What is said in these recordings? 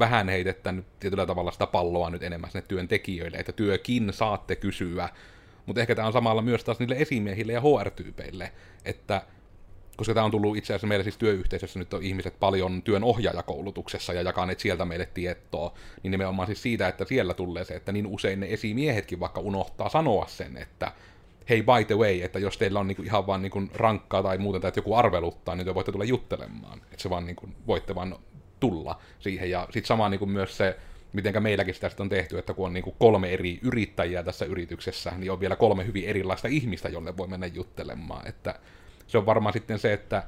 vähän heitettänyt tietyllä tavalla sitä palloa nyt enemmän sinne työntekijöille, että työkin saatte kysyä. Mutta ehkä tämä on samalla myös taas niille esimiehille ja HR-tyypeille, että koska tämä on tullut itse asiassa meillä siis työyhteisössä nyt on ihmiset paljon työn ohjaajakoulutuksessa ja jakaneet sieltä meille tietoa, niin nimenomaan siis siitä, että siellä tulee se, että niin usein ne esimiehetkin vaikka unohtaa sanoa sen, että hei by the way, että jos teillä on niinku ihan vaan niinku rankkaa tai muuten tai että joku arveluttaa, niin te voitte tulla juttelemaan. Että se vaan niinku, voitte vaan tulla siihen. Ja sitten sama niinku myös se, miten meilläkin sitä on tehty, että kun on niinku kolme eri yrittäjää tässä yrityksessä, niin on vielä kolme hyvin erilaista ihmistä, jolle voi mennä juttelemaan. Että se on varmaan sitten se, että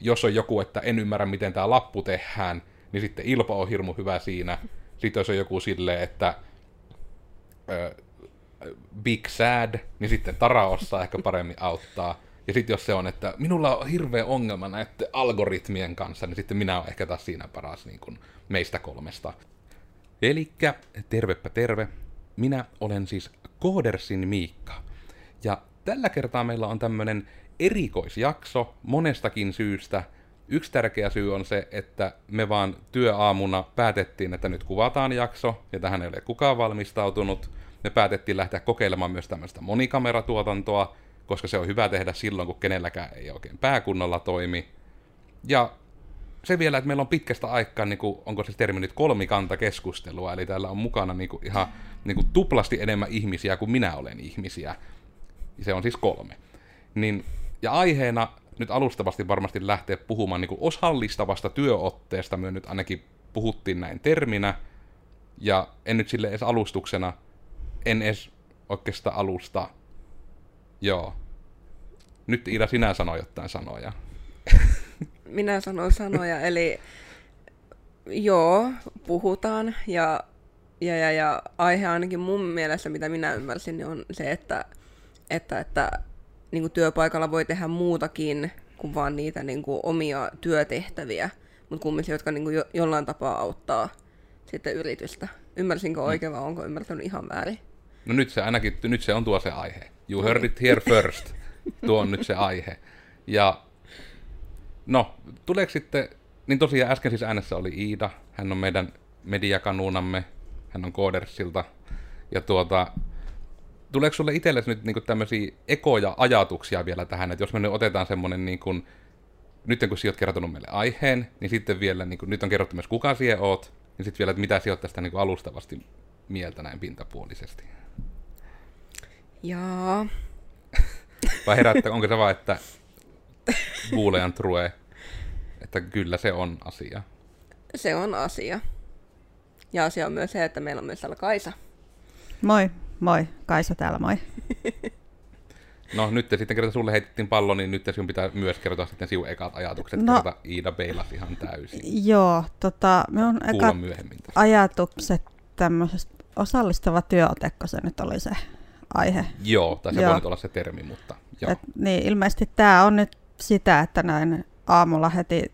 jos on joku, että en ymmärrä, miten tämä lappu tehdään, niin sitten Ilpo on hirmu hyvä siinä. Sitten jos on joku silleen, että Big Sad, niin sitten Tara osaa ehkä paremmin auttaa. Ja sitten jos se on, että minulla on hirveä ongelma näiden algoritmien kanssa, niin sitten minä olen ehkä taas siinä paras niin kuin meistä kolmesta. Elikkä tervepä terve. Minä olen siis Koodersin Miikka. Ja tällä kertaa meillä on tämmönen erikoisjakso monestakin syystä. Yksi tärkeä syy on se, että me vaan työaamuna päätettiin, että nyt kuvataan jakso, ja tähän ei ole kukaan valmistautunut. Me päätettiin lähteä kokeilemaan myös tämmöistä monikameratuotantoa, koska se on hyvä tehdä silloin, kun kenelläkään ei oikein pääkunnolla toimi. Ja se vielä, että meillä on pitkästä aikaa, niin kuin, onko se termi nyt kolmikantakeskustelua, eli täällä on mukana niin kuin, ihan niin kuin, tuplasti enemmän ihmisiä kuin minä olen ihmisiä. Se on siis kolme. Niin, ja aiheena nyt alustavasti varmasti lähtee puhumaan niin kuin osallistavasta työotteesta, me nyt ainakin puhuttiin näin terminä, ja en nyt sille edes alustuksena, en edes oikeastaan alusta, joo. Nyt Ida, sinä sanoi jotain sanoja. Minä sanon sanoja, eli joo, puhutaan ja, ja, ja, ja aihe ainakin mun mielestä, mitä minä ymmärsin, niin on se, että, että, että niin kuin työpaikalla voi tehdä muutakin kuin vaan niitä niin kuin omia työtehtäviä, mutta kumminkin, jotka niin kuin jo, jollain tapaa auttaa sitten yritystä. Ymmärsinkö oikein vai onko ymmärtänyt ihan väärin? No nyt se ainakin, nyt se on tuo se aihe. You heard it here first. Tuo on nyt se aihe. Ja no, tuleeko sitten, niin tosiaan äsken siis äänessä oli Iida, hän on meidän mediakanuunamme, hän on Koodersilta, ja tuota, tuleeko sulle itsellesi nyt niinku tämmöisiä ekoja ajatuksia vielä tähän, että jos me nyt otetaan semmoinen niin kuin, nyt kun sä oot kertonut meille aiheen, niin sitten vielä, niin kuin, nyt on kerrottu myös kuka siellä oot, niin sitten vielä, että mitä sä oot tästä niin kuin alustavasti mieltä näin pintapuolisesti. Jaa. Vai herättä, onko se vaan, että Boolean true, että kyllä se on asia. Se on asia. Ja asia on myös se, että meillä on myös täällä Kaisa. Moi, moi. Kaisa täällä, moi. No nyt sitten kerta sulle heitettiin pallo, niin nyt sinun pitää myös kertoa sitten sinun ekat ajatukset, no, kerta Iida peilasi ihan täysin. Joo, tota, me on ekat myöhemmin ajatukset tämmöisestä osallistava työoteko, se nyt oli se aihe. Joo, tai se joo. voi nyt olla se termi, mutta joo. Et, niin, ilmeisesti tämä on nyt sitä, että näin aamulla heti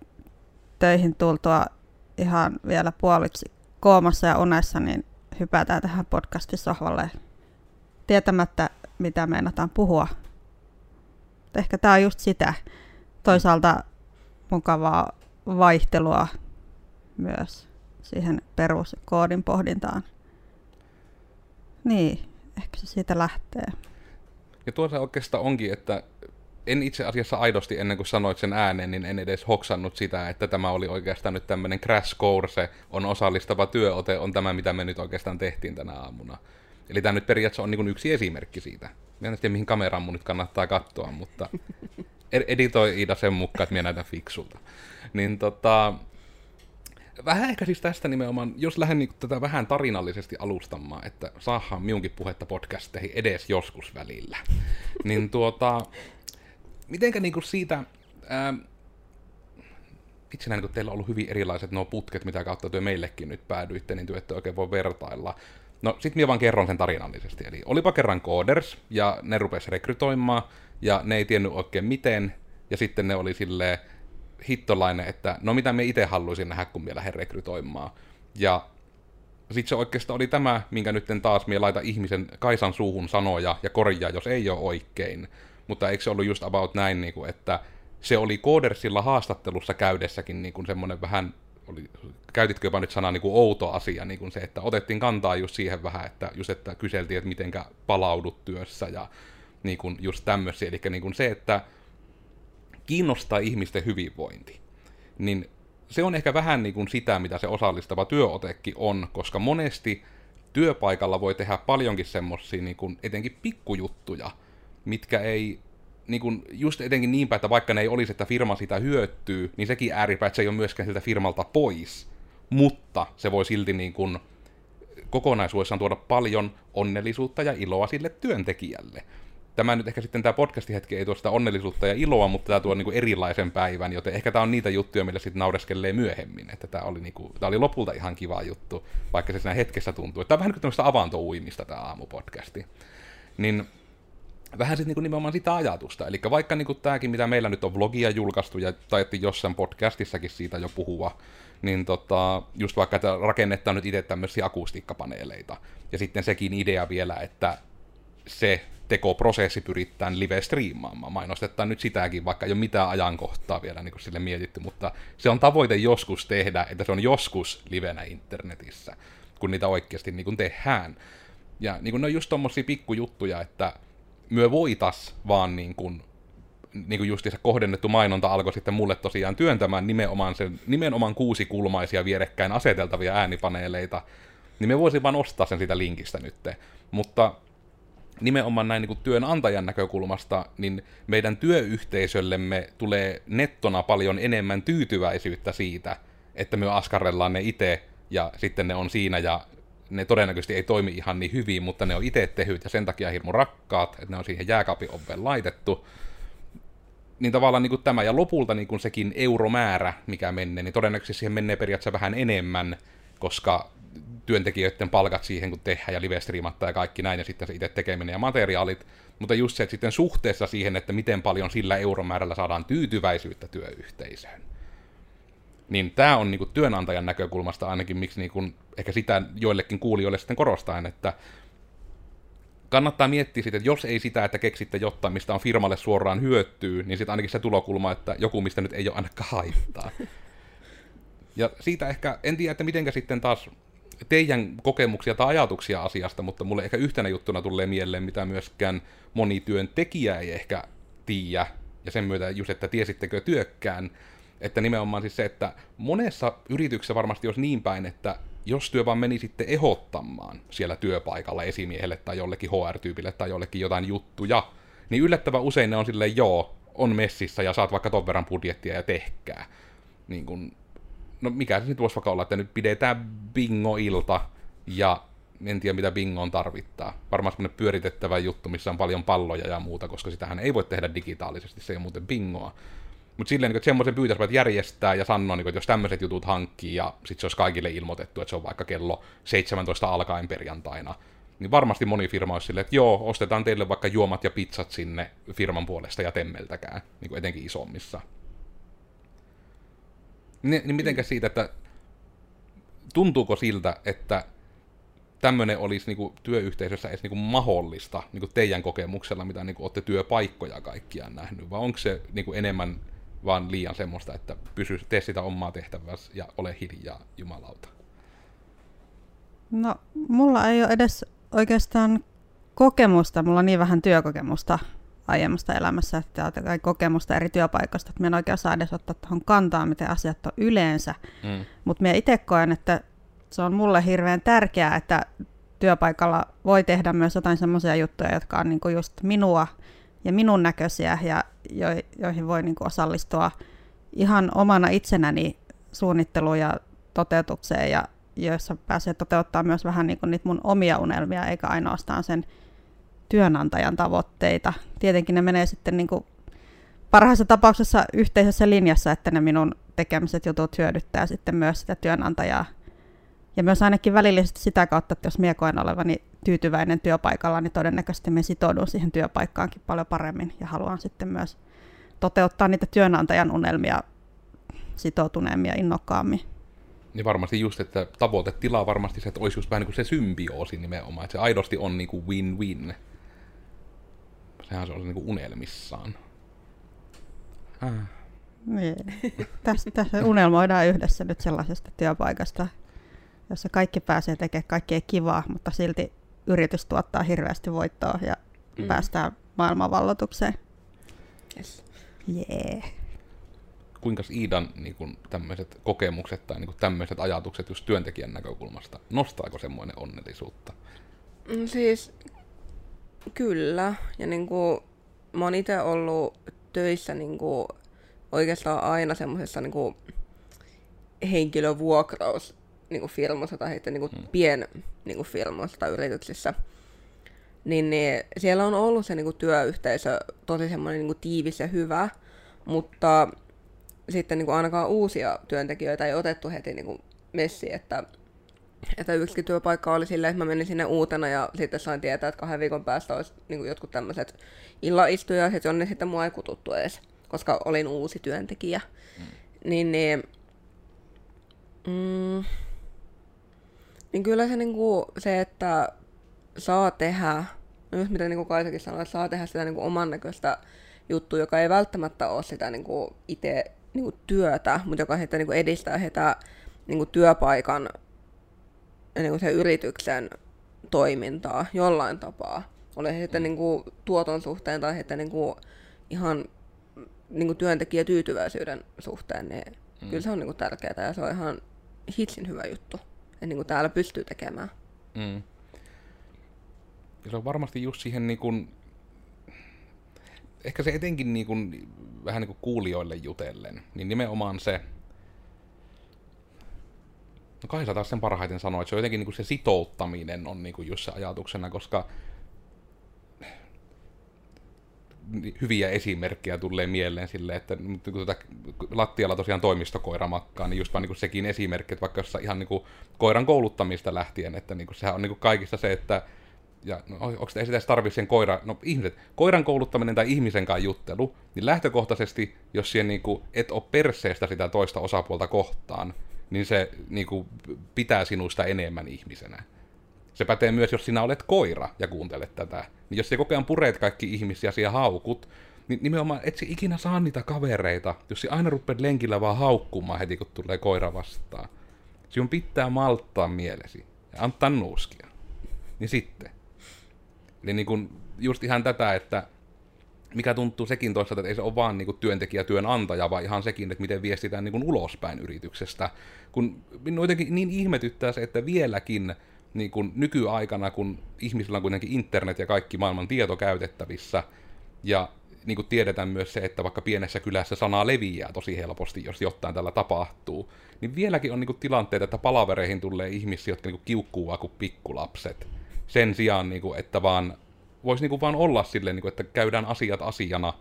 töihin tultua ihan vielä puoliksi koomassa ja unessa, niin hypätään tähän podcastisohvalle tietämättä, mitä meinataan puhua. Ehkä tämä on just sitä. Toisaalta mukavaa vaihtelua myös siihen peruskoodin pohdintaan. Niin, ehkä se siitä lähtee. Ja tuossa oikeastaan onkin, että en itse asiassa aidosti ennen kuin sanoit sen ääneen, niin en edes hoksannut sitä, että tämä oli oikeastaan nyt tämmöinen crash course, on osallistava työote, on tämä, mitä me nyt oikeastaan tehtiin tänä aamuna. Eli tämä nyt periaatteessa on niin yksi esimerkki siitä. Mä en tiedä, mihin kameraan mun nyt kannattaa katsoa, mutta editoi Iida sen mukaan, että minä näytän fiksulta. Niin tota, vähän ehkä siis tästä nimenomaan, jos lähden niin tätä vähän tarinallisesti alustamaan, että saahan minunkin puhetta podcasteihin edes joskus välillä. niin tuota, mitenkä niinku siitä, ää, itse niin teillä on ollut hyvin erilaiset nuo putket, mitä kautta työ meillekin nyt päädyitte, niin työ ette oikein voi vertailla. No sit minä vaan kerron sen tarinallisesti. Eli olipa kerran kooders, ja ne rupes rekrytoimaan, ja ne ei tiennyt oikein miten, ja sitten ne oli silleen hittolainen, että no mitä me itse haluaisin nähdä, kun me lähden rekrytoimaan. Ja sitten se oikeastaan oli tämä, minkä nyt taas mie laita ihmisen Kaisan suuhun sanoja ja korjaa, jos ei ole oikein. Mutta eikö se ollut just about näin, niin kuin, että se oli Koodersilla haastattelussa käydessäkin niin kuin semmoinen vähän oli, käytitkö jopa nyt sanaa niin kuin outo asia, niin kuin se, että otettiin kantaa just siihen vähän, että just että kyseltiin, että mitenkä palaudut työssä ja niin kuin just tämmöisiä. Eli niin kuin se, että kiinnostaa ihmisten hyvinvointi, niin se on ehkä vähän niin kuin sitä, mitä se osallistava työotekin on, koska monesti työpaikalla voi tehdä paljonkin semmoisia niin etenkin pikkujuttuja, mitkä ei niin kuin just etenkin niinpä, että vaikka ne ei olisi, että firma sitä hyötyy, niin sekin ääripä, että se ei ole myöskään siltä firmalta pois. Mutta se voi silti niin kuin kokonaisuudessaan tuoda paljon onnellisuutta ja iloa sille työntekijälle. Tämä nyt ehkä sitten tämä podcast-hetki ei tuo sitä onnellisuutta ja iloa, mutta tämä tuo niin kuin erilaisen päivän, joten ehkä tämä on niitä juttuja, millä sitten naureskelee myöhemmin. Että tämä oli, niin kuin, tämä oli lopulta ihan kiva juttu, vaikka se siinä hetkessä tuntuu. Tämä on vähän niin kuin tämmöistä avantouimista tämä aamupodcasti. Niin vähän sitten niinku nimenomaan sitä ajatusta. Eli vaikka niinku tämäkin, mitä meillä nyt on vlogia julkaistu, ja taidettiin jossain podcastissakin siitä jo puhua, niin tota, just vaikka, että rakennetaan nyt itse tämmöisiä akustiikkapaneeleita. Ja sitten sekin idea vielä, että se tekoprosessi pyritään live-striimaamaan. Mainostetaan nyt sitäkin, vaikka ei ole mitään ajankohtaa vielä niin sille mietitty, mutta se on tavoite joskus tehdä, että se on joskus livenä internetissä, kun niitä oikeasti niin kuin tehdään. Ja niin kuin ne on just tommosia pikkujuttuja, että myö voitas vaan niin kuin, niin kuin se kohdennettu mainonta alkoi sitten mulle tosiaan työntämään nimenomaan, sen, nimenomaan kuusi kulmaisia vierekkäin aseteltavia äänipaneeleita, niin me voisin vaan ostaa sen sitä linkistä nyt. Mutta nimenomaan näin niin kuin työnantajan näkökulmasta, niin meidän työyhteisöllemme tulee nettona paljon enemmän tyytyväisyyttä siitä, että me askarrellaan ne itse ja sitten ne on siinä ja ne todennäköisesti ei toimi ihan niin hyvin, mutta ne on itse tehyt ja sen takia hirmu rakkaat, että ne on siihen jääkaapin laitettu. Niin tavallaan niin kuin tämä, ja lopulta niin kuin sekin euromäärä, mikä menee, niin todennäköisesti siihen menee periaatteessa vähän enemmän, koska työntekijöiden palkat siihen, kun tehdään ja live ja kaikki näin, ja sitten se itse tekeminen ja materiaalit, mutta just se, että sitten suhteessa siihen, että miten paljon sillä euromäärällä saadaan tyytyväisyyttä työyhteisöön niin tämä on niinku työnantajan näkökulmasta ainakin, miksi niinku, ehkä sitä joillekin kuulijoille sitten korostaen, että kannattaa miettiä sitten, että jos ei sitä, että keksitte jotain, mistä on firmalle suoraan hyötyy, niin sitten ainakin se tulokulma, että joku, mistä nyt ei ole ainakaan haittaa. Ja siitä ehkä, en tiedä, että mitenkä sitten taas teidän kokemuksia tai ajatuksia asiasta, mutta mulle ehkä yhtenä juttuna tulee mieleen, mitä myöskään moni työntekijä ei ehkä tiedä, ja sen myötä just, että tiesittekö työkkään, että nimenomaan siis se, että monessa yrityksessä varmasti olisi niin päin, että jos työ vaan meni sitten ehottamaan siellä työpaikalla esimiehelle tai jollekin HR-tyypille tai jollekin jotain juttuja, niin yllättävän usein ne on silleen, joo, on messissä ja saat vaikka ton verran budjettia ja tehkää. Niin kun, no mikä se nyt voisi vaikka olla, että nyt pidetään bingo-ilta ja en tiedä mitä bingoon tarvittaa. Varmaan semmoinen pyöritettävä juttu, missä on paljon palloja ja muuta, koska sitähän ei voi tehdä digitaalisesti, se ei ole muuten bingoa. Mutta silleen, niin että semmoisen pyytäisi järjestää ja sanoa, niin että jos tämmöiset jutut hankkii ja sitten se olisi kaikille ilmoitettu, että se on vaikka kello 17 alkaen perjantaina, niin varmasti moni firma olisi silleen, että joo, ostetaan teille vaikka juomat ja pizzat sinne firman puolesta ja temmeltäkään, niin kuin etenkin isommissa. Niin, niin mitenkä siitä, että tuntuuko siltä, että tämmöinen olisi niin kuin, työyhteisössä edes niin kuin, mahdollista niin kuin teidän kokemuksella, mitä niin kuin, olette työpaikkoja kaikkiaan nähnyt, vai onko se niin kuin, enemmän vaan liian semmoista, että pysy, tee sitä omaa tehtävässä ja ole hiljaa, jumalauta. No, mulla ei ole edes oikeastaan kokemusta, mulla on niin vähän työkokemusta aiemmasta elämässä, että tai kokemusta eri työpaikoista, että mä en oikein saa edes ottaa tuohon kantaa, miten asiat on yleensä. Mm. Mutta mä itse koen, että se on mulle hirveän tärkeää, että työpaikalla voi tehdä myös jotain semmoisia juttuja, jotka on niinku just minua ja minun näköisiä ja jo, joihin voi niin kuin osallistua ihan omana itsenäni suunnitteluun ja toteutukseen ja joissa pääsee toteuttaa myös vähän niin kuin niitä mun omia unelmia eikä ainoastaan sen työnantajan tavoitteita. Tietenkin ne menee sitten niin kuin parhaassa tapauksessa yhteisessä linjassa, että ne minun tekemiset jutut hyödyttää sitten myös sitä työnantajaa ja myös ainakin välillisesti sitä kautta, että jos minä koen olevani tyytyväinen työpaikalla, niin todennäköisesti me sitoudun siihen työpaikkaankin paljon paremmin ja haluan sitten myös toteuttaa niitä työnantajan unelmia sitoutuneemmin ja innokkaammin. Niin varmasti just, että tavoitetila varmasti se, että olisi just vähän niin kuin se symbioosi nimenomaan, että se aidosti on niin kuin win-win. Sehän se on niin kuin unelmissaan. Äh. Niin. Tässä, tässä unelmoidaan yhdessä nyt sellaisesta työpaikasta, jossa kaikki pääsee tekemään kaikkea kivaa, mutta silti yritys tuottaa hirveästi voittoa ja mm. päästään maailmanvallotukseen. Yes. Jee. Kuinka Iidan niin kuin, tämmöiset kokemukset tai niin kuin, tämmöiset ajatukset just työntekijän näkökulmasta, nostaako semmoinen onnellisuutta? Mm, Siis kyllä. Ja niin kuin, mä oon itse ollut töissä niin kuin, oikeastaan aina semmoisessa niin kuin, henkilövuokraus niin kuin firmassa tai sitten niin kuin, Mm. pien niin kuin, firmoissa tai yrityksissä. Niin, niin siellä on ollut se niin kuin, työyhteisö tosi semmoinen niin kuin, tiivis ja hyvä, mutta sitten niin kuin, ainakaan uusia työntekijöitä ei otettu heti niin kuin, messiin, että että yksi työpaikka oli silleen, että mä menin sinne uutena ja sitten sain tietää, että kahden viikon päästä olisi niin kuin jotkut tämmöiset illaistujaiset, jonne sitten mua ei kututtu edes, koska olin uusi työntekijä. Mm. Niin, niin, mm, niin kyllä se, niin kuin, se, että saa tehdä, no just mitä niin kuin Kaisakin sanoi, että saa tehdä sitä niin kuin oman näköistä juttua, joka ei välttämättä ole sitä niin kuin itse niin kuin työtä, mutta joka sitten niin kuin edistää sitä niin kuin työpaikan niin kuin sen yrityksen toimintaa jollain tapaa. Oli se sitten niin kuin tuoton suhteen tai sitten niin kuin ihan niin kuin työntekijätyytyväisyyden suhteen, niin mm. kyllä se on niin kuin tärkeää ja se on ihan hitsin hyvä juttu, että niin kuin täällä pystyy tekemään. Mm. Ja se on varmasti just siihen niin kuin, ehkä se etenkin niin kuin, vähän niin kuin kuulijoille jutellen, niin nimenomaan se, no Kaisa taas sen parhaiten sanoi, että se on jotenkin niin kuin se sitouttaminen on niin kuin just se ajatuksena, koska hyviä esimerkkejä tulee mieleen sille, että kun tuota lattialla tosiaan toimistokoira makkaa, niin just vaan niin sekin esimerkki, että vaikka jossa ihan niin kuin koiran kouluttamista lähtien, että niin kuin sehän on niin kuin kaikissa se, että ja no, onko sitä edes tarvitse sen koira, no ihmiset, koiran kouluttaminen tai ihmisen kanssa juttelu, niin lähtökohtaisesti, jos siihen niin kuin, et ole perseestä sitä toista osapuolta kohtaan, niin se niin kuin, pitää sinusta enemmän ihmisenä. Se pätee myös, jos sinä olet koira ja kuuntelet tätä. Niin jos se koko ajan pureet kaikki ihmisiä ja haukut, niin nimenomaan et se ikinä saa niitä kavereita, jos se aina rupeat lenkillä vaan haukkumaan heti, kun tulee koira vastaan. Sinun pitää malttaa mielesi ja antaa nuuskia. Niin sitten. Eli niin kuin just ihan tätä, että mikä tuntuu sekin toisaalta, että ei se ole vaan niin kuin työntekijä työnantaja, vaan ihan sekin, että miten viestitään niin kuin ulospäin yrityksestä. Kun minun jotenkin niin ihmetyttää se, että vieläkin niin kuin nykyaikana, kun ihmisillä on kuitenkin internet ja kaikki maailman tieto käytettävissä, ja niin kuin tiedetään myös se, että vaikka pienessä kylässä sanaa leviää tosi helposti, jos jotain tällä tapahtuu, niin vieläkin on niin kuin tilanteita, että palavereihin tulee ihmisiä, jotka niin kuin kiukkuu kuin pikkulapset. Sen sijaan, niin kuin, että vaan voisi niin vaan olla silleen, niin kuin, että käydään asiat asiana,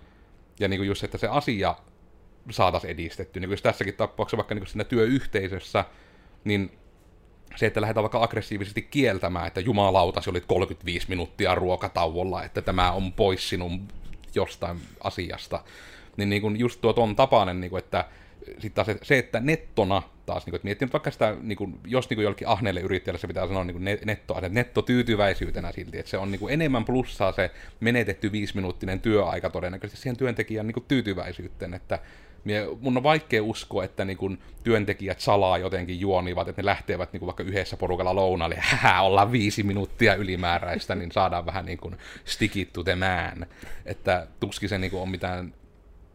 ja niin kuin just, että se asia saataisiin edistetty. Niin jos tässäkin tapauksessa vaikka niin siinä työyhteisössä, niin se, että lähdetään vaikka aggressiivisesti kieltämään, että jumalauta, se olit 35 minuuttia ruokatauolla, että tämä on pois sinun jostain asiasta. Niin, niin kuin just tuo ton tapainen, niin kuin, että sitten taas se, että nettona taas, niin kuin, että miettii nyt vaikka sitä, niin kuin, jos niin kuin jollekin ahneelle yrittäjälle se pitää sanoa niin kuin netto, että nettotyytyväisyytenä silti, että se on niin kuin enemmän plussaa se menetetty viisiminuuttinen työaika todennäköisesti siihen työntekijän niin kuin tyytyväisyyteen, että Mie, mun on vaikea uskoa, että niin kun työntekijät salaa jotenkin juonivat, että ne lähtevät niin kun vaikka yhdessä porukalla lounaalle, hää, ollaan viisi minuuttia ylimääräistä, niin saadaan vähän niin kuin stick it to the man. Että tuskin se niin kuin on mitään,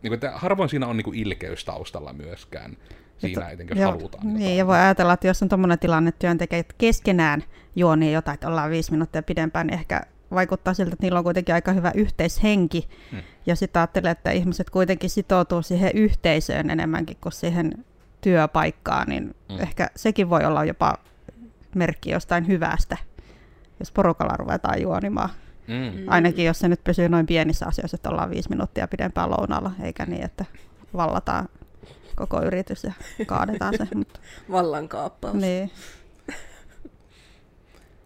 niin kuin, että harvoin siinä on niin kuin ilkeys taustalla myöskään. Siinä Että- etenkin, jos joo, halutaan. Niin, jotain. ja voi ajatella, että jos on tuommoinen tilanne, että työntekijät keskenään juonii jotain, että ollaan viisi minuuttia pidempään, niin ehkä vaikuttaa siltä, että niillä on kuitenkin aika hyvä yhteishenki. Hmm. Ja sitten ajattelee, että ihmiset kuitenkin sitoutuu siihen yhteisöön enemmänkin kuin siihen työpaikkaan, niin hmm. ehkä sekin voi olla jopa merkki jostain hyvästä, jos porukalla ruvetaan juonimaan. Mm. Ainakin jos se nyt pysyy noin pienissä asioissa, että ollaan viisi minuuttia pidempään lounaalla, eikä niin, että vallataan koko yritys ja kaadetaan se. Mutta, Vallankaappaus. niin.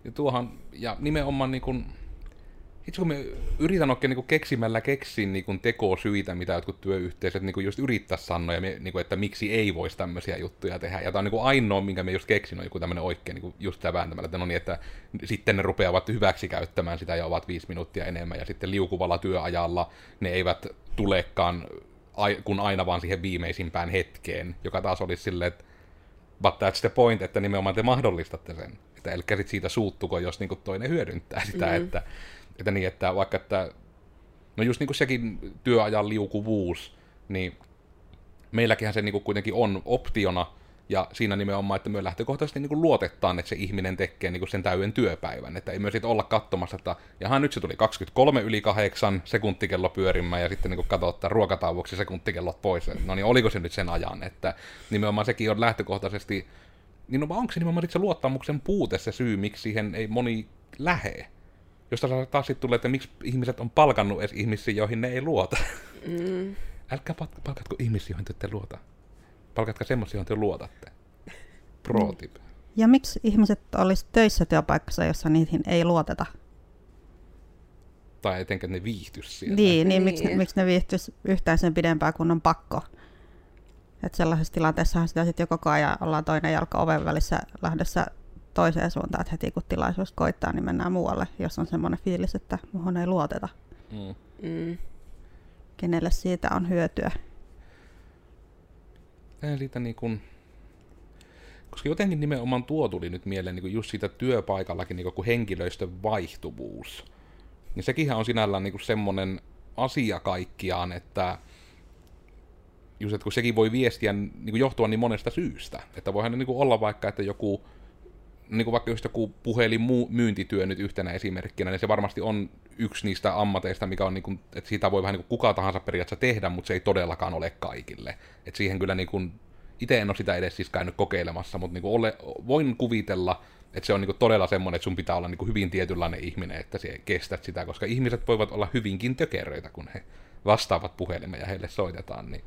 Ja tuohan, ja nimenomaan niin kuin, itse kun me yritän oikein niin keksimällä keksiä niin tekosyitä, mitä jotkut työyhteisöt niin just yrittää sanoa, ja me, niin kuin, että miksi ei voisi tämmöisiä juttuja tehdä. Ja tämä on niin ainoa, minkä me just keksin, on joku tämmöinen oikein niin just tämä vääntämällä, että no niin, että sitten ne rupeavat hyväksi käyttämään sitä ja ovat viisi minuuttia enemmän, ja sitten liukuvalla työajalla ne eivät tulekaan kun aina vaan siihen viimeisimpään hetkeen, joka taas olisi silleen, että but that's the point, että nimenomaan te mahdollistatte sen. Että elkä sit siitä suuttuko, jos niin toinen hyödyntää sitä, mm. että, että niin, että vaikka että, no just niin kuin sekin työajan liukuvuus, niin meilläkin se niin kuitenkin on optiona, ja siinä nimenomaan, että me lähtökohtaisesti niin luotetaan, että se ihminen tekee niin sen täyden työpäivän. Että ei myös olla katsomassa, että jaha nyt se tuli 23 yli 8 sekuntikello pyörimään ja sitten niin katsotaan ruokatauoksi sekuntikellot pois. No niin, oliko se nyt sen ajan? Että nimenomaan sekin on lähtökohtaisesti, niin no, onko se nimenomaan se luottamuksen puute se syy, miksi siihen ei moni lähe? Josta taas sitten tulee, että miksi ihmiset on palkannut edes ihmisiä, joihin ne ei luota. Mm. Älkää palkatko ihmisiä, joihin te ette luota. Palkatkaa semmoisia, joihin te luotatte. Pro mm. tip. Ja miksi ihmiset olisi töissä työpaikassa, jossa niihin ei luoteta? Tai etenkin ne viihtyisi siellä. Niin, niin, niin. Miksi, miksi ne viihtyisi yhtään sen pidempään, kun on pakko? Että sellaisessa tilanteessahan sitä sitten jo koko ajan ollaan toinen jalka oven välissä lähdössä toiseen suuntaan, että heti kun tilaisuus koittaa, niin mennään muualle, jos on semmoinen fiilis, että muhun ei luoteta. Mm. Mm. Kenelle siitä on hyötyä? Siitä niin kuin, koska jotenkin nimenomaan tuo tuli nyt mieleen niin just siitä työpaikallakin niin kuin henkilöistön vaihtuvuus. Niin sekinhän on sinällään niin kuin semmoinen asia kaikkiaan, että just, että kun sekin voi viestiä niin kuin johtua niin monesta syystä. Että voihan niin kuin olla vaikka, että joku niin kuin vaikka just joku myyntityö nyt yhtenä esimerkkinä, niin se varmasti on yksi niistä ammateista, mikä on, niin kuin, että siitä voi vähän niin kuin kuka tahansa periaatteessa tehdä, mutta se ei todellakaan ole kaikille. Että siihen kyllä niin kuin, itse en ole sitä edes siis käynyt kokeilemassa, mutta niin kuin ole, voin kuvitella, että se on niin todella semmoinen, että sun pitää olla niin hyvin tietynlainen ihminen, että se kestät sitä, koska ihmiset voivat olla hyvinkin tökeröitä, kun he vastaavat puhelimeen ja heille soitetaan, niin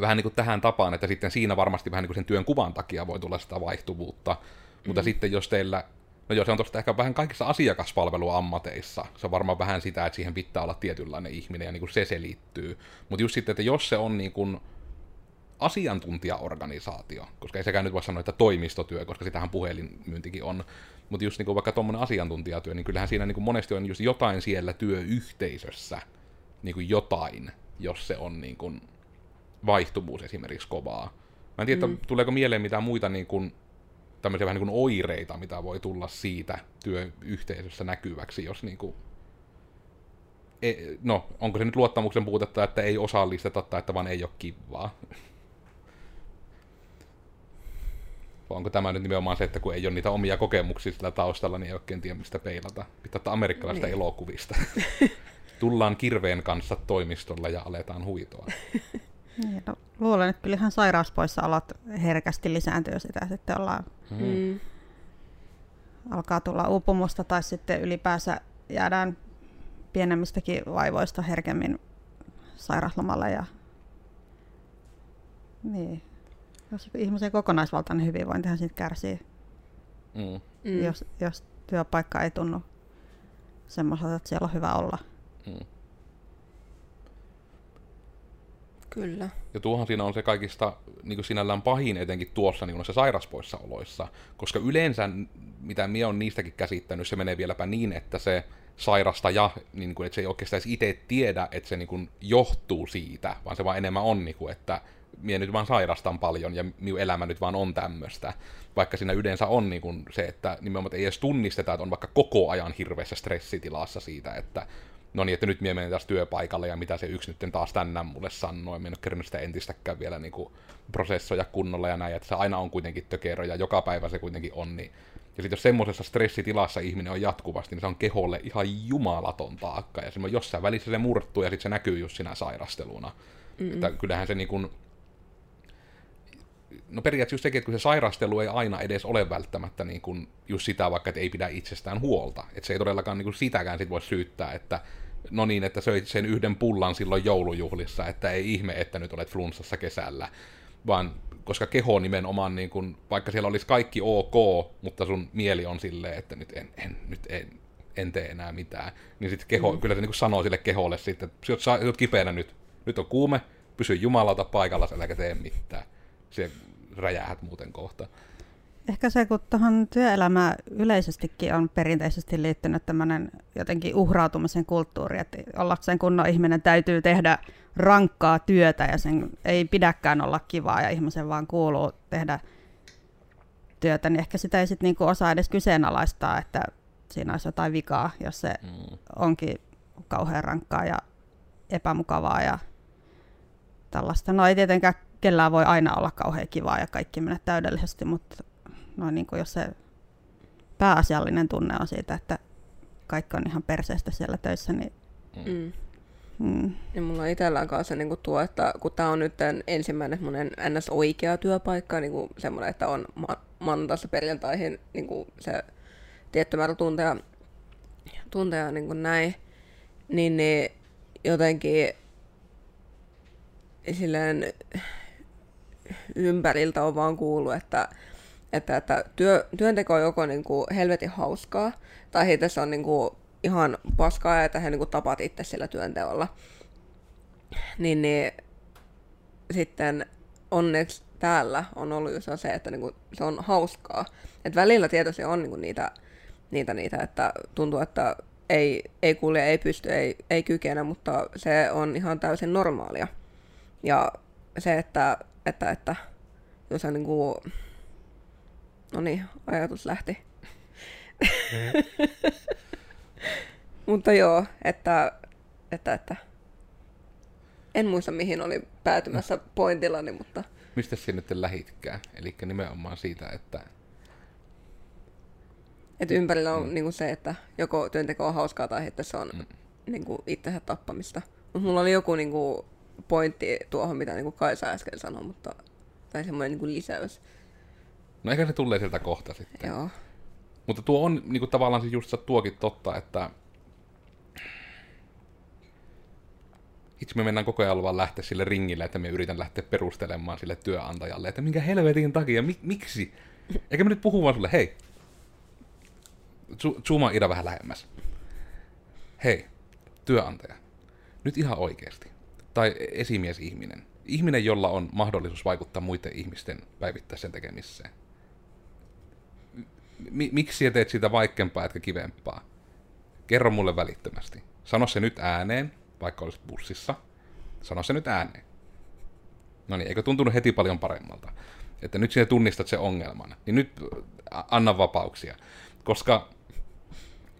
vähän niin kuin tähän tapaan, että sitten siinä varmasti vähän niin kuin sen työn kuvan takia voi tulla sitä vaihtuvuutta, mm. mutta sitten jos teillä No joo, se on tosta ehkä vähän kaikissa asiakaspalveluammateissa. Se on varmaan vähän sitä, että siihen pitää olla tietynlainen ihminen ja niin kuin se selittyy. Mutta just sitten, että jos se on niin kuin asiantuntijaorganisaatio, koska ei sekään nyt voi sanoa, että toimistotyö, koska sitähän puhelinmyyntikin on, mutta just niin kuin vaikka tuommoinen asiantuntijatyö, niin kyllähän siinä niin kuin monesti on just jotain siellä työyhteisössä, niin kuin jotain, jos se on niin kuin vaihtuvuus esimerkiksi kovaa. Mä en tiedä, mm. tuleeko mieleen mitään muita niin kuin, tämmöisiä vähän niin kuin oireita, mitä voi tulla siitä työyhteisössä näkyväksi, jos niin kuin, e, no, onko se nyt luottamuksen puutetta, että ei osallisteta tai että vaan ei ole kivaa? Vai onko tämä nyt nimenomaan se, että kun ei ole niitä omia kokemuksia sillä taustalla, niin ei oikein tiedä mistä peilata. Pitää ottaa amerikkalaista niin. elokuvista. Tullaan kirveen kanssa toimistolla ja aletaan huitoa. Niin, no, luulen, että kyllähän sairauspoissaolot herkästi lisääntyy sitä, sitten ollaan, mm. mm. alkaa tulla uupumusta tai sitten ylipäänsä jäädään pienemmistäkin vaivoista herkemmin sairauslomalle. Ja... Niin. Jos ihmisen kokonaisvaltainen hyvinvointihan siitä kärsii, mm. mm. Jos, jos työpaikka ei tunnu semmoiselta, että siellä on hyvä olla. Mm. Kyllä. Ja tuohan siinä on se kaikista niin kuin sinällään pahin etenkin tuossa niin se sairaspoissaoloissa, koska yleensä, mitä minä olen niistäkin käsittänyt, se menee vieläpä niin, että se sairastaja, niin kuin, että se ei oikeastaan itse tiedä, että se niin kuin, johtuu siitä, vaan se vaan enemmän on, niin kuin, että minä nyt vaan sairastan paljon ja minun elämä nyt vaan on tämmöistä. Vaikka siinä yleensä on niin kuin se, että nimenomaan ei edes tunnisteta, että on vaikka koko ajan hirveässä stressitilassa siitä, että no niin, että nyt mie menen taas työpaikalle ja mitä se yksi nyt taas tänään mulle sanoi, en ole kerännyt sitä entistäkään vielä niin kuin prosessoja kunnolla ja näin, että se aina on kuitenkin tökerö ja joka päivä se kuitenkin on, niin ja sitten jos semmoisessa stressitilassa ihminen on jatkuvasti, niin se on keholle ihan jumalaton taakka. Ja jossain välissä se murtuu ja sitten se näkyy just sinä sairasteluna. Mm-mm. Että kyllähän se niin kuin, no periaatteessa just sekin, että kun se sairastelu ei aina edes ole välttämättä niin kuin just sitä, vaikka että ei pidä itsestään huolta. Että se ei todellakaan niin kuin sitäkään sit voi syyttää, että no niin, että söit sen yhden pullan silloin joulujuhlissa, että ei ihme, että nyt olet flunssassa kesällä, vaan koska keho nimenomaan, niin kun, vaikka siellä olisi kaikki ok, mutta sun mieli on silleen, että nyt en, en, nyt en, en tee enää mitään, niin sitten keho, mm. kyllä se niin sanoo sille keholle sitten, että sä oot, sä oot kipeänä nyt, nyt on kuume, pysy jumalauta paikalla, äläkä tee mitään. Se räjähät muuten kohta. Ehkä se, kun tuohon työelämään yleisestikin on perinteisesti liittynyt tämmöinen jotenkin uhrautumisen kulttuuri, että ollakseen kunnon ihminen täytyy tehdä rankkaa työtä ja sen ei pidäkään olla kivaa ja ihmisen vaan kuuluu tehdä työtä, niin ehkä sitä ei sitten niinku osaa edes kyseenalaistaa, että siinä olisi jotain vikaa, jos se mm. onkin kauhean rankkaa ja epämukavaa ja tällaista. No ei tietenkään kellään voi aina olla kauhean kivaa ja kaikki mennä täydellisesti, mutta no niin kuin jos se pääasiallinen tunne on siitä, että kaikki on ihan perseestä siellä töissä, niin... Mm. Mm. Ja mulla on itsellään kanssa niin kuin tuo, että kun tämä on nyt ensimmäinen ns. oikea työpaikka, niin kuin semmoinen, että on ma- maanantaista perjantaihin niin kuin se tietty määrä tunteja, tunteja niin kuin näin, niin, niin jotenkin silleen ympäriltä on vaan kuullut, että, että, että työ, työnteko on joko niin kuin helvetin hauskaa, tai heitä se on niin kuin ihan paskaa, että he niin kuin tapat itse sillä työnteolla. Niin, niin sitten onneksi täällä on ollut just se, että niin kuin se on hauskaa. Et välillä tietysti on niin kuin niitä, niitä, niitä, että tuntuu, että ei, ei kulje, ei pysty, ei, ei kykene, mutta se on ihan täysin normaalia. Ja se, että, että, että jos on niin kuin... No niin, ajatus lähti. mutta joo, että, että, että en muista mihin oli päätymässä pointillani, mutta... Mistä sinne nyt lähitkään? Eli nimenomaan siitä, että... Että ympärillä on mm. niin kuin se, että joko työnteko on hauskaa tai että se on mm. niin kuin itsensä tappamista. Mutta mulla oli joku niin kuin, pointti tuohon, mitä niin Kaisa äsken sanoi, mutta, tai semmoinen niin kuin lisäys. No ehkä se tulee sieltä kohta sitten. Joo. Mutta tuo on niin kuin, tavallaan siis just tuokin totta, että itse me mennään koko ajan vaan lähteä sille ringille, että me yritän lähteä perustelemaan sille työnantajalle, että minkä helvetin takia, mi- miksi? Eikä me nyt puhu vaan sulle, hei, zooma Ida vähän lähemmäs. Hei, työnantaja, nyt ihan oikeasti tai esimiesihminen. Ihminen, jolla on mahdollisuus vaikuttaa muiden ihmisten päivittäiseen tekemiseen. M- miksi sä teet sitä vaikeampaa etkä kivempaa? Kerro mulle välittömästi. Sano se nyt ääneen, vaikka olisit bussissa. Sano se nyt ääneen. No niin, eikö tuntunut heti paljon paremmalta? Että nyt sinä tunnistat se ongelman. Niin nyt anna vapauksia. Koska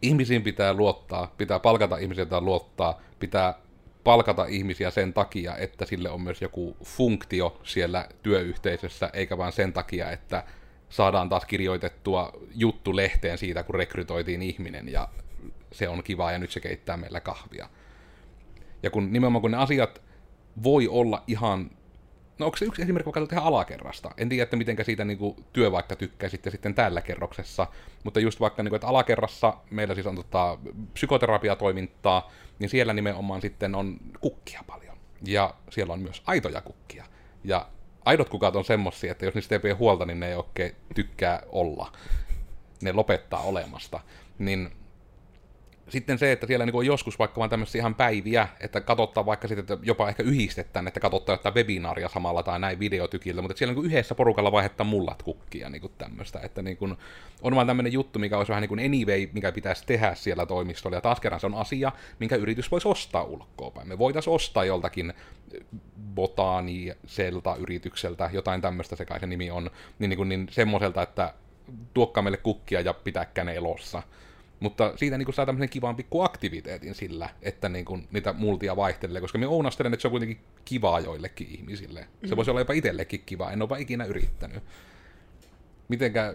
ihmisiin pitää luottaa, pitää palkata ihmisiä, luottaa, pitää palkata ihmisiä sen takia, että sille on myös joku funktio siellä työyhteisössä, eikä vaan sen takia, että saadaan taas kirjoitettua juttu lehteen siitä, kun rekrytoitiin ihminen ja se on kiva ja nyt se keittää meillä kahvia. Ja kun nimenomaan kun ne asiat voi olla ihan No onko se yksi esimerkki vaikka tehdä alakerrasta? En tiedä, että miten siitä niin kuin, työ vaikka tykkäisitte sitten tällä kerroksessa, mutta just vaikka, niin kuin, että alakerrassa meillä siis on tota, psykoterapiatoimintaa, niin siellä nimenomaan sitten on kukkia paljon. Ja siellä on myös aitoja kukkia. Ja aidot kukat on semmosia, että jos niistä ei pidä huolta, niin ne ei oikein tykkää olla. Ne lopettaa olemasta. Niin sitten se, että siellä niin on joskus vaikka vaan tämmöisiä ihan päiviä, että katsottaa vaikka sitten, että jopa ehkä yhdistetään, että katsottaa jotain webinaaria samalla tai näin videotykiltä, mutta siellä niin yhdessä porukalla vaihdetaan mullat kukkia niin tämmöistä, että niin kuin, on vaan tämmöinen juttu, mikä olisi vähän niin kuin anyway, mikä pitäisi tehdä siellä toimistolla, ja taas kerran se on asia, minkä yritys voisi ostaa ulkoapäin. Me voitaisiin ostaa joltakin botaaniselta yritykseltä, jotain tämmöistä se kai se nimi on, niin, niin, kuin, niin semmoiselta, että tuokkaa meille kukkia ja pitää käne elossa mutta siitä niin saa tämmöisen kivan pikku aktiviteetin sillä, että niin kuin, niitä multia vaihtelee, koska minä ounastelen, että se on kuitenkin kivaa joillekin ihmisille. Se mm. voisi olla jopa itsellekin kiva, en ole ikinä yrittänyt. Mitenkä,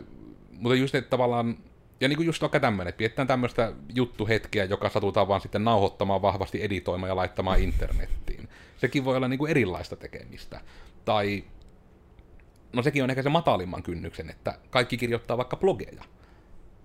mutta just että tavallaan, ja niin kuin just vaikka tämmöinen, että pidetään tämmöistä juttuhetkeä, joka satutaan vaan sitten nauhoittamaan vahvasti, editoimaan ja laittamaan internettiin. Sekin voi olla niin kuin erilaista tekemistä. Tai, no sekin on ehkä se matalimman kynnyksen, että kaikki kirjoittaa vaikka blogeja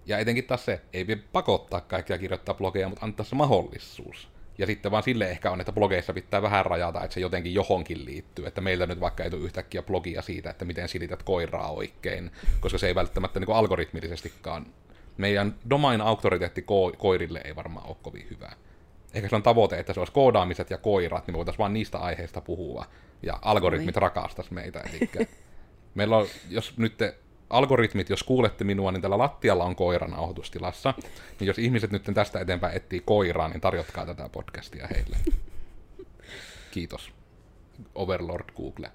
ja etenkin taas se, ei vie pakottaa kaikkia kirjoittaa blogeja, mutta antaa se mahdollisuus. Ja sitten vaan sille ehkä on, että blogeissa pitää vähän rajata, että se jotenkin johonkin liittyy. Että meillä nyt vaikka ei tule yhtäkkiä blogia siitä, että miten silität koiraa oikein, koska se ei välttämättä niin algoritmillisestikaan. Meidän domain-auktoriteetti ko- koirille ei varmaan ole kovin hyvä. Ehkä se on tavoite, että se olisi koodaamiset ja koirat, niin me voitaisiin vain niistä aiheista puhua. Ja algoritmit Oi. rakastas meitä. Eli meillä on, jos nyt te algoritmit, jos kuulette minua, niin tällä lattialla on koira nauhoitustilassa. Niin jos ihmiset nyt tästä eteenpäin etsii koiraa, niin tarjotkaa tätä podcastia heille. Kiitos. Overlord Google.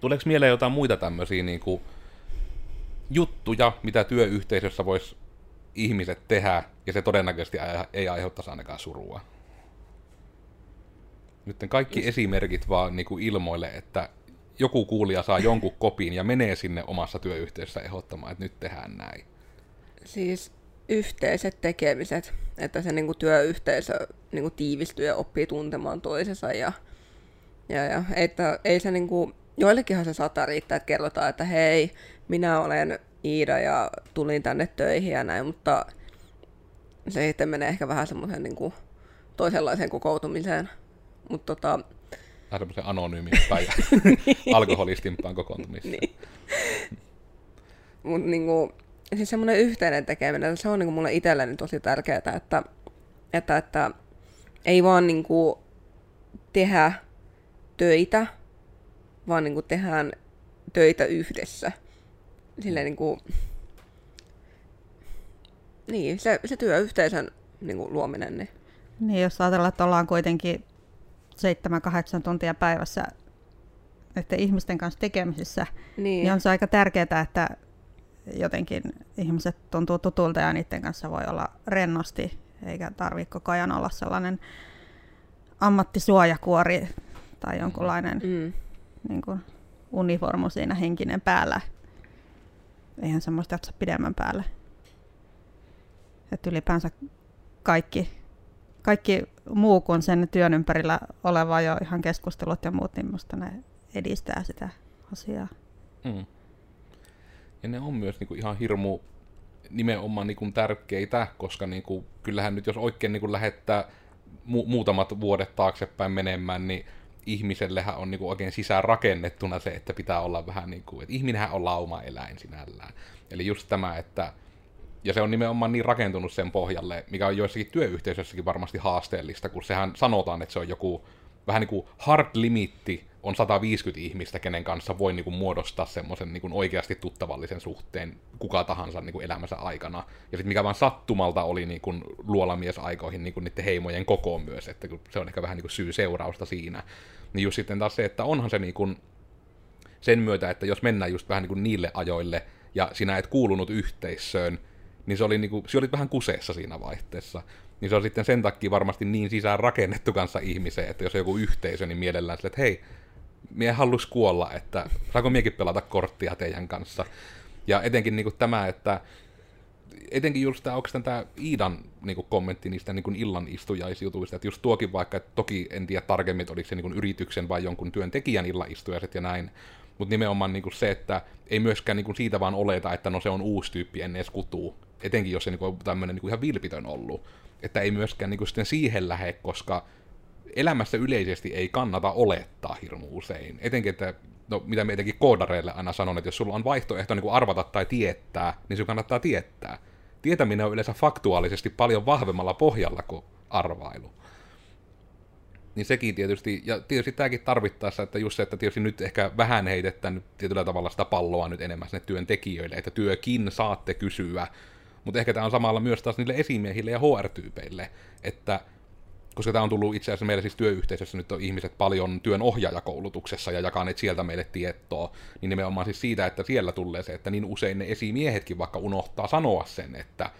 Tuleeko mieleen jotain muita tämmöisiä niin kuin, juttuja, mitä työyhteisössä voisi ihmiset tehdä, ja se todennäköisesti ei aiheuttaisi ainakaan surua? Nyt kaikki esimerkit vaan niin kuin ilmoille, että joku kuulija saa jonkun kopin ja menee sinne omassa työyhteisössä ehdottamaan, että nyt tehdään näin. Siis yhteiset tekemiset, että se niin kuin työyhteisö niin kuin tiivistyy ja oppii tuntemaan toisensa ja, ja, ja että ei se niin kuin, joillekinhan se saattaa riittää, että kerrotaan, että hei, minä olen Iida ja tulin tänne töihin ja näin, mutta se sitten menee ehkä vähän semmoisen niin kuin toisenlaiseen kokoutumiseen. Mutta tota, vähän semmoisen anonyymimpään ja niin. alkoholistimpaan kokoontumiseen. Niin. Mutta niinku, siis semmoinen yhteinen tekeminen, se on niinku mulle itselleni tosi tärkeää, että, että, että ei vaan niinku tehdä töitä, vaan niinku tehdään töitä yhdessä. Silleen niinku, niin, se, se työyhteisön niinku luominen. Niin. niin, jos ajatellaan, että ollaan kuitenkin 7-8 tuntia päivässä näiden ihmisten kanssa tekemisissä, niin. niin on se aika tärkeää, että jotenkin ihmiset tuntuu tutulta ja niiden kanssa voi olla rennosti, eikä tarvitse koko ajan olla sellainen ammattisuojakuori tai jonkunlainen mm. niin kuin uniformu siinä henkinen päällä. Eihän semmoista jaksa pidemmän päälle. Että ylipäänsä kaikki kaikki muu kuin sen työn ympärillä oleva jo ihan keskustelut ja muut, niin minusta ne edistää sitä asiaa. Mm. Ja ne on myös niinku ihan hirmu nimenomaan niinku tärkeitä, koska niinku, kyllähän nyt jos oikein niinku lähettää mu- muutamat vuodet taaksepäin menemään, niin ihmisellehän on niinku oikein sisään rakennettuna se, että pitää olla vähän niin kuin, että ihminenhän on lauma-eläin sinällään. Eli just tämä, että ja se on nimenomaan niin rakentunut sen pohjalle, mikä on joissakin työyhteisöissäkin varmasti haasteellista, kun sehän sanotaan, että se on joku vähän niin kuin hard limitti on 150 ihmistä, kenen kanssa voi niin kuin muodostaa semmoisen niin kuin oikeasti tuttavallisen suhteen kuka tahansa niin kuin elämänsä aikana. Ja sitten mikä vaan sattumalta oli niin kuin luolamiesaikoihin niin kuin niiden heimojen kokoon myös, että se on ehkä vähän niin kuin syy-seurausta siinä. Niin just sitten taas se, että onhan se niin kuin sen myötä, että jos mennään just vähän niin kuin niille ajoille, ja sinä et kuulunut yhteisöön, niin se oli, niinku, se oli vähän kuseessa siinä vaihteessa. Niin se on sitten sen takia varmasti niin sisään rakennettu kanssa ihmiseen, että jos on joku yhteisö, niin mielellään sille, että hei, mie halus kuolla, että saako miekin pelata korttia teidän kanssa. Ja etenkin niin kuin tämä, että etenkin just tämä, onko tämä Iidan niin kommentti niistä niin illan istujaisjutuista, että just tuokin vaikka, että toki en tiedä tarkemmin, että oliko se niin yrityksen vai jonkun työntekijän illan istujaiset ja näin, mutta nimenomaan niin se, että ei myöskään niin siitä vaan oleta, että no se on uusi tyyppi, en edes kutuu, etenkin jos se niin on tämmöinen niin ihan vilpitön ollut, että ei myöskään niin sitten siihen lähde, koska elämässä yleisesti ei kannata olettaa hirmu usein. Etenkin, että no, mitä me etenkin koodareille aina sanon, että jos sulla on vaihtoehto niin arvata tai tietää, niin se kannattaa tietää. Tietäminen on yleensä faktuaalisesti paljon vahvemmalla pohjalla kuin arvailu. Niin sekin tietysti, ja tietysti tämäkin tarvittaessa, että just se, että tietysti nyt ehkä vähän heitetään tietyllä tavalla sitä palloa nyt enemmän sinne työntekijöille, että työkin saatte kysyä, mutta ehkä tämä on samalla myös taas niille esimiehille ja HR-tyypeille, että koska tämä on tullut itse asiassa meillä siis työyhteisössä nyt on ihmiset paljon työn ohjaajakoulutuksessa ja jakaneet sieltä meille tietoa, niin nimenomaan siis siitä, että siellä tulee se, että niin usein ne esimiehetkin vaikka unohtaa sanoa sen, että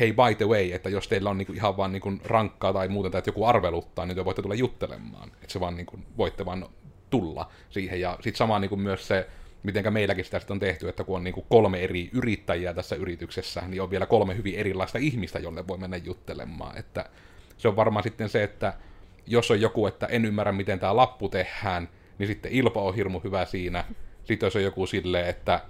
hei by the way, että jos teillä on niinku ihan vaan niinku rankkaa tai muuten tai että joku arveluttaa, niin te voitte tulla juttelemaan. Että se vaan niinku, voitte vaan tulla siihen. Ja sitten sama niinku myös se, mitenkä meilläkin sitä on tehty, että kun on niinku kolme eri yrittäjiä tässä yrityksessä, niin on vielä kolme hyvin erilaista ihmistä, jolle voi mennä juttelemaan. Että se on varmaan sitten se, että jos on joku, että en ymmärrä, miten tämä lappu tehdään, niin sitten Ilpo on hirmu hyvä siinä. Sitten jos on joku silleen, että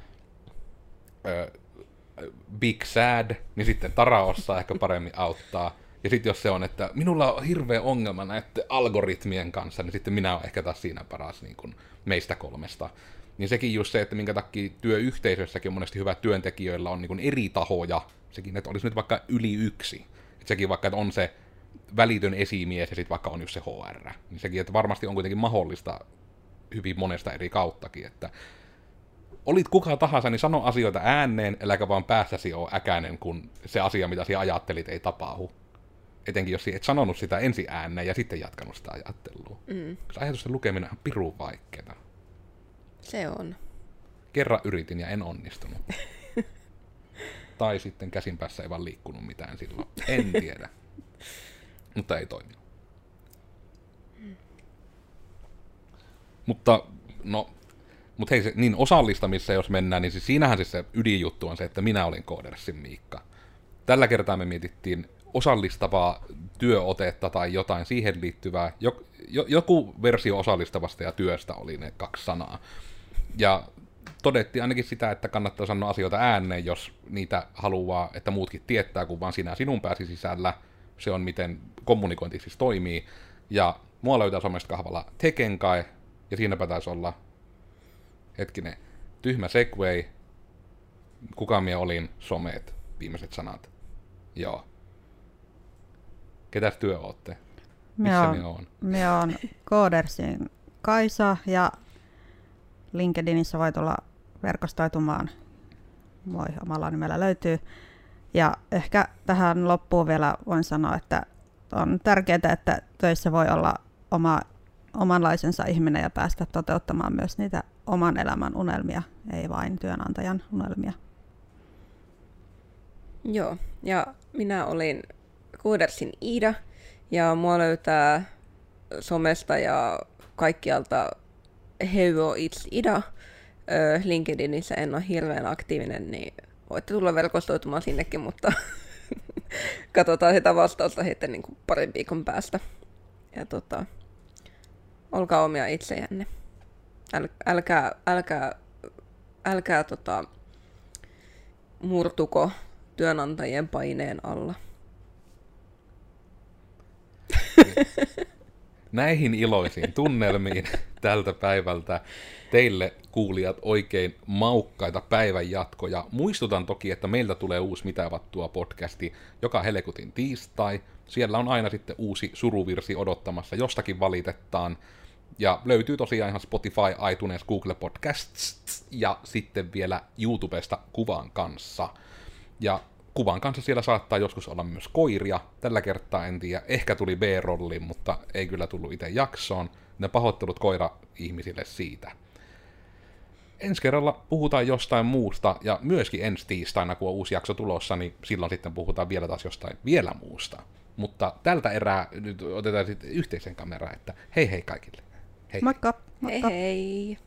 Big Sad, niin sitten Tara osaa ehkä paremmin auttaa. Ja sitten jos se on, että minulla on hirveä ongelma näiden algoritmien kanssa, niin sitten minä olen ehkä taas siinä paras niin kuin meistä kolmesta. Niin sekin just se, että minkä takia työyhteisössäkin on monesti hyvä työntekijöillä on niin eri tahoja, sekin, että olisi nyt vaikka yli yksi. Että sekin vaikka, että on se välitön esimies ja sitten vaikka on just se HR. Niin sekin, että varmasti on kuitenkin mahdollista hyvin monesta eri kauttakin, että olit kuka tahansa, niin sano asioita ääneen, äläkä vaan päässäsi ole äkäinen, kun se asia, mitä sinä ajattelit, ei tapahdu. Etenkin jos et sanonut sitä ensi ääneen ja sitten jatkanut sitä ajattelua. Mm. Koska ajatusten lukeminen on pirun vaikeaa. Se on. Kerran yritin ja en onnistunut. tai sitten käsin päässä ei vaan liikkunut mitään silloin. En tiedä. Mutta ei toiminut. Mutta, no, mutta hei, se, niin osallistamissa jos mennään, niin siis siinähän siis se ydinjuttu on se, että minä olin Koodersin Miikka. Tällä kertaa me mietittiin osallistavaa työotetta tai jotain siihen liittyvää. Jok, jo, joku versio osallistavasta ja työstä oli ne kaksi sanaa. Ja todettiin ainakin sitä, että kannattaa sanoa asioita ääneen, jos niitä haluaa, että muutkin tietää, kun vaan sinä sinun pääsi sisällä. Se on miten kommunikointi siis toimii. Ja mua löytää somesta kahvalla Tekenkai, ja siinäpä taisi olla, hetkinen, tyhmä segway, kuka minä olin, someet, viimeiset sanat. Joo. Ketäs työ ootte? Missä minä oon? Minä on Koodersin Kaisa ja LinkedInissä voi tulla verkostoitumaan. Moi, omalla nimellä löytyy. Ja ehkä tähän loppuun vielä voin sanoa, että on tärkeää, että töissä voi olla oma, omanlaisensa ihminen ja päästä toteuttamaan myös niitä oman elämän unelmia, ei vain työnantajan unelmia. Joo, ja minä olin Kuudersin Iida, ja mua löytää somesta ja kaikkialta Heuo It's Ida. LinkedInissä en ole hirveän aktiivinen, niin voitte tulla verkostoitumaan sinnekin, mutta katsotaan sitä vastausta sitten niin kuin parin viikon päästä. Ja tota, olkaa omia itsejänne. Äl, älkää, älkää, älkää tota, murtuko työnantajien paineen alla. Näihin iloisiin tunnelmiin tältä päivältä teille kuulijat oikein maukkaita päivän jatkoja. Muistutan toki, että meiltä tulee uusi Mitä vattua podcasti joka helekutin tiistai. Siellä on aina sitten uusi suruvirsi odottamassa, jostakin valitetaan. Ja löytyy tosiaan ihan Spotify, iTunes, Google Podcasts ja sitten vielä YouTubesta kuvan kanssa. Ja kuvan kanssa siellä saattaa joskus olla myös koiria. Tällä kertaa en tiedä, ehkä tuli B-rolli, mutta ei kyllä tullut itse jaksoon. Ne pahoittelut koira-ihmisille siitä. Ensi kerralla puhutaan jostain muusta, ja myöskin ensi tiistaina, kun on uusi jakso tulossa, niin silloin sitten puhutaan vielä taas jostain vielä muusta. Mutta tältä erää nyt otetaan sitten yhteisen kameraa, että hei hei kaikille. Hei. Moikka! moikka. Hei hei!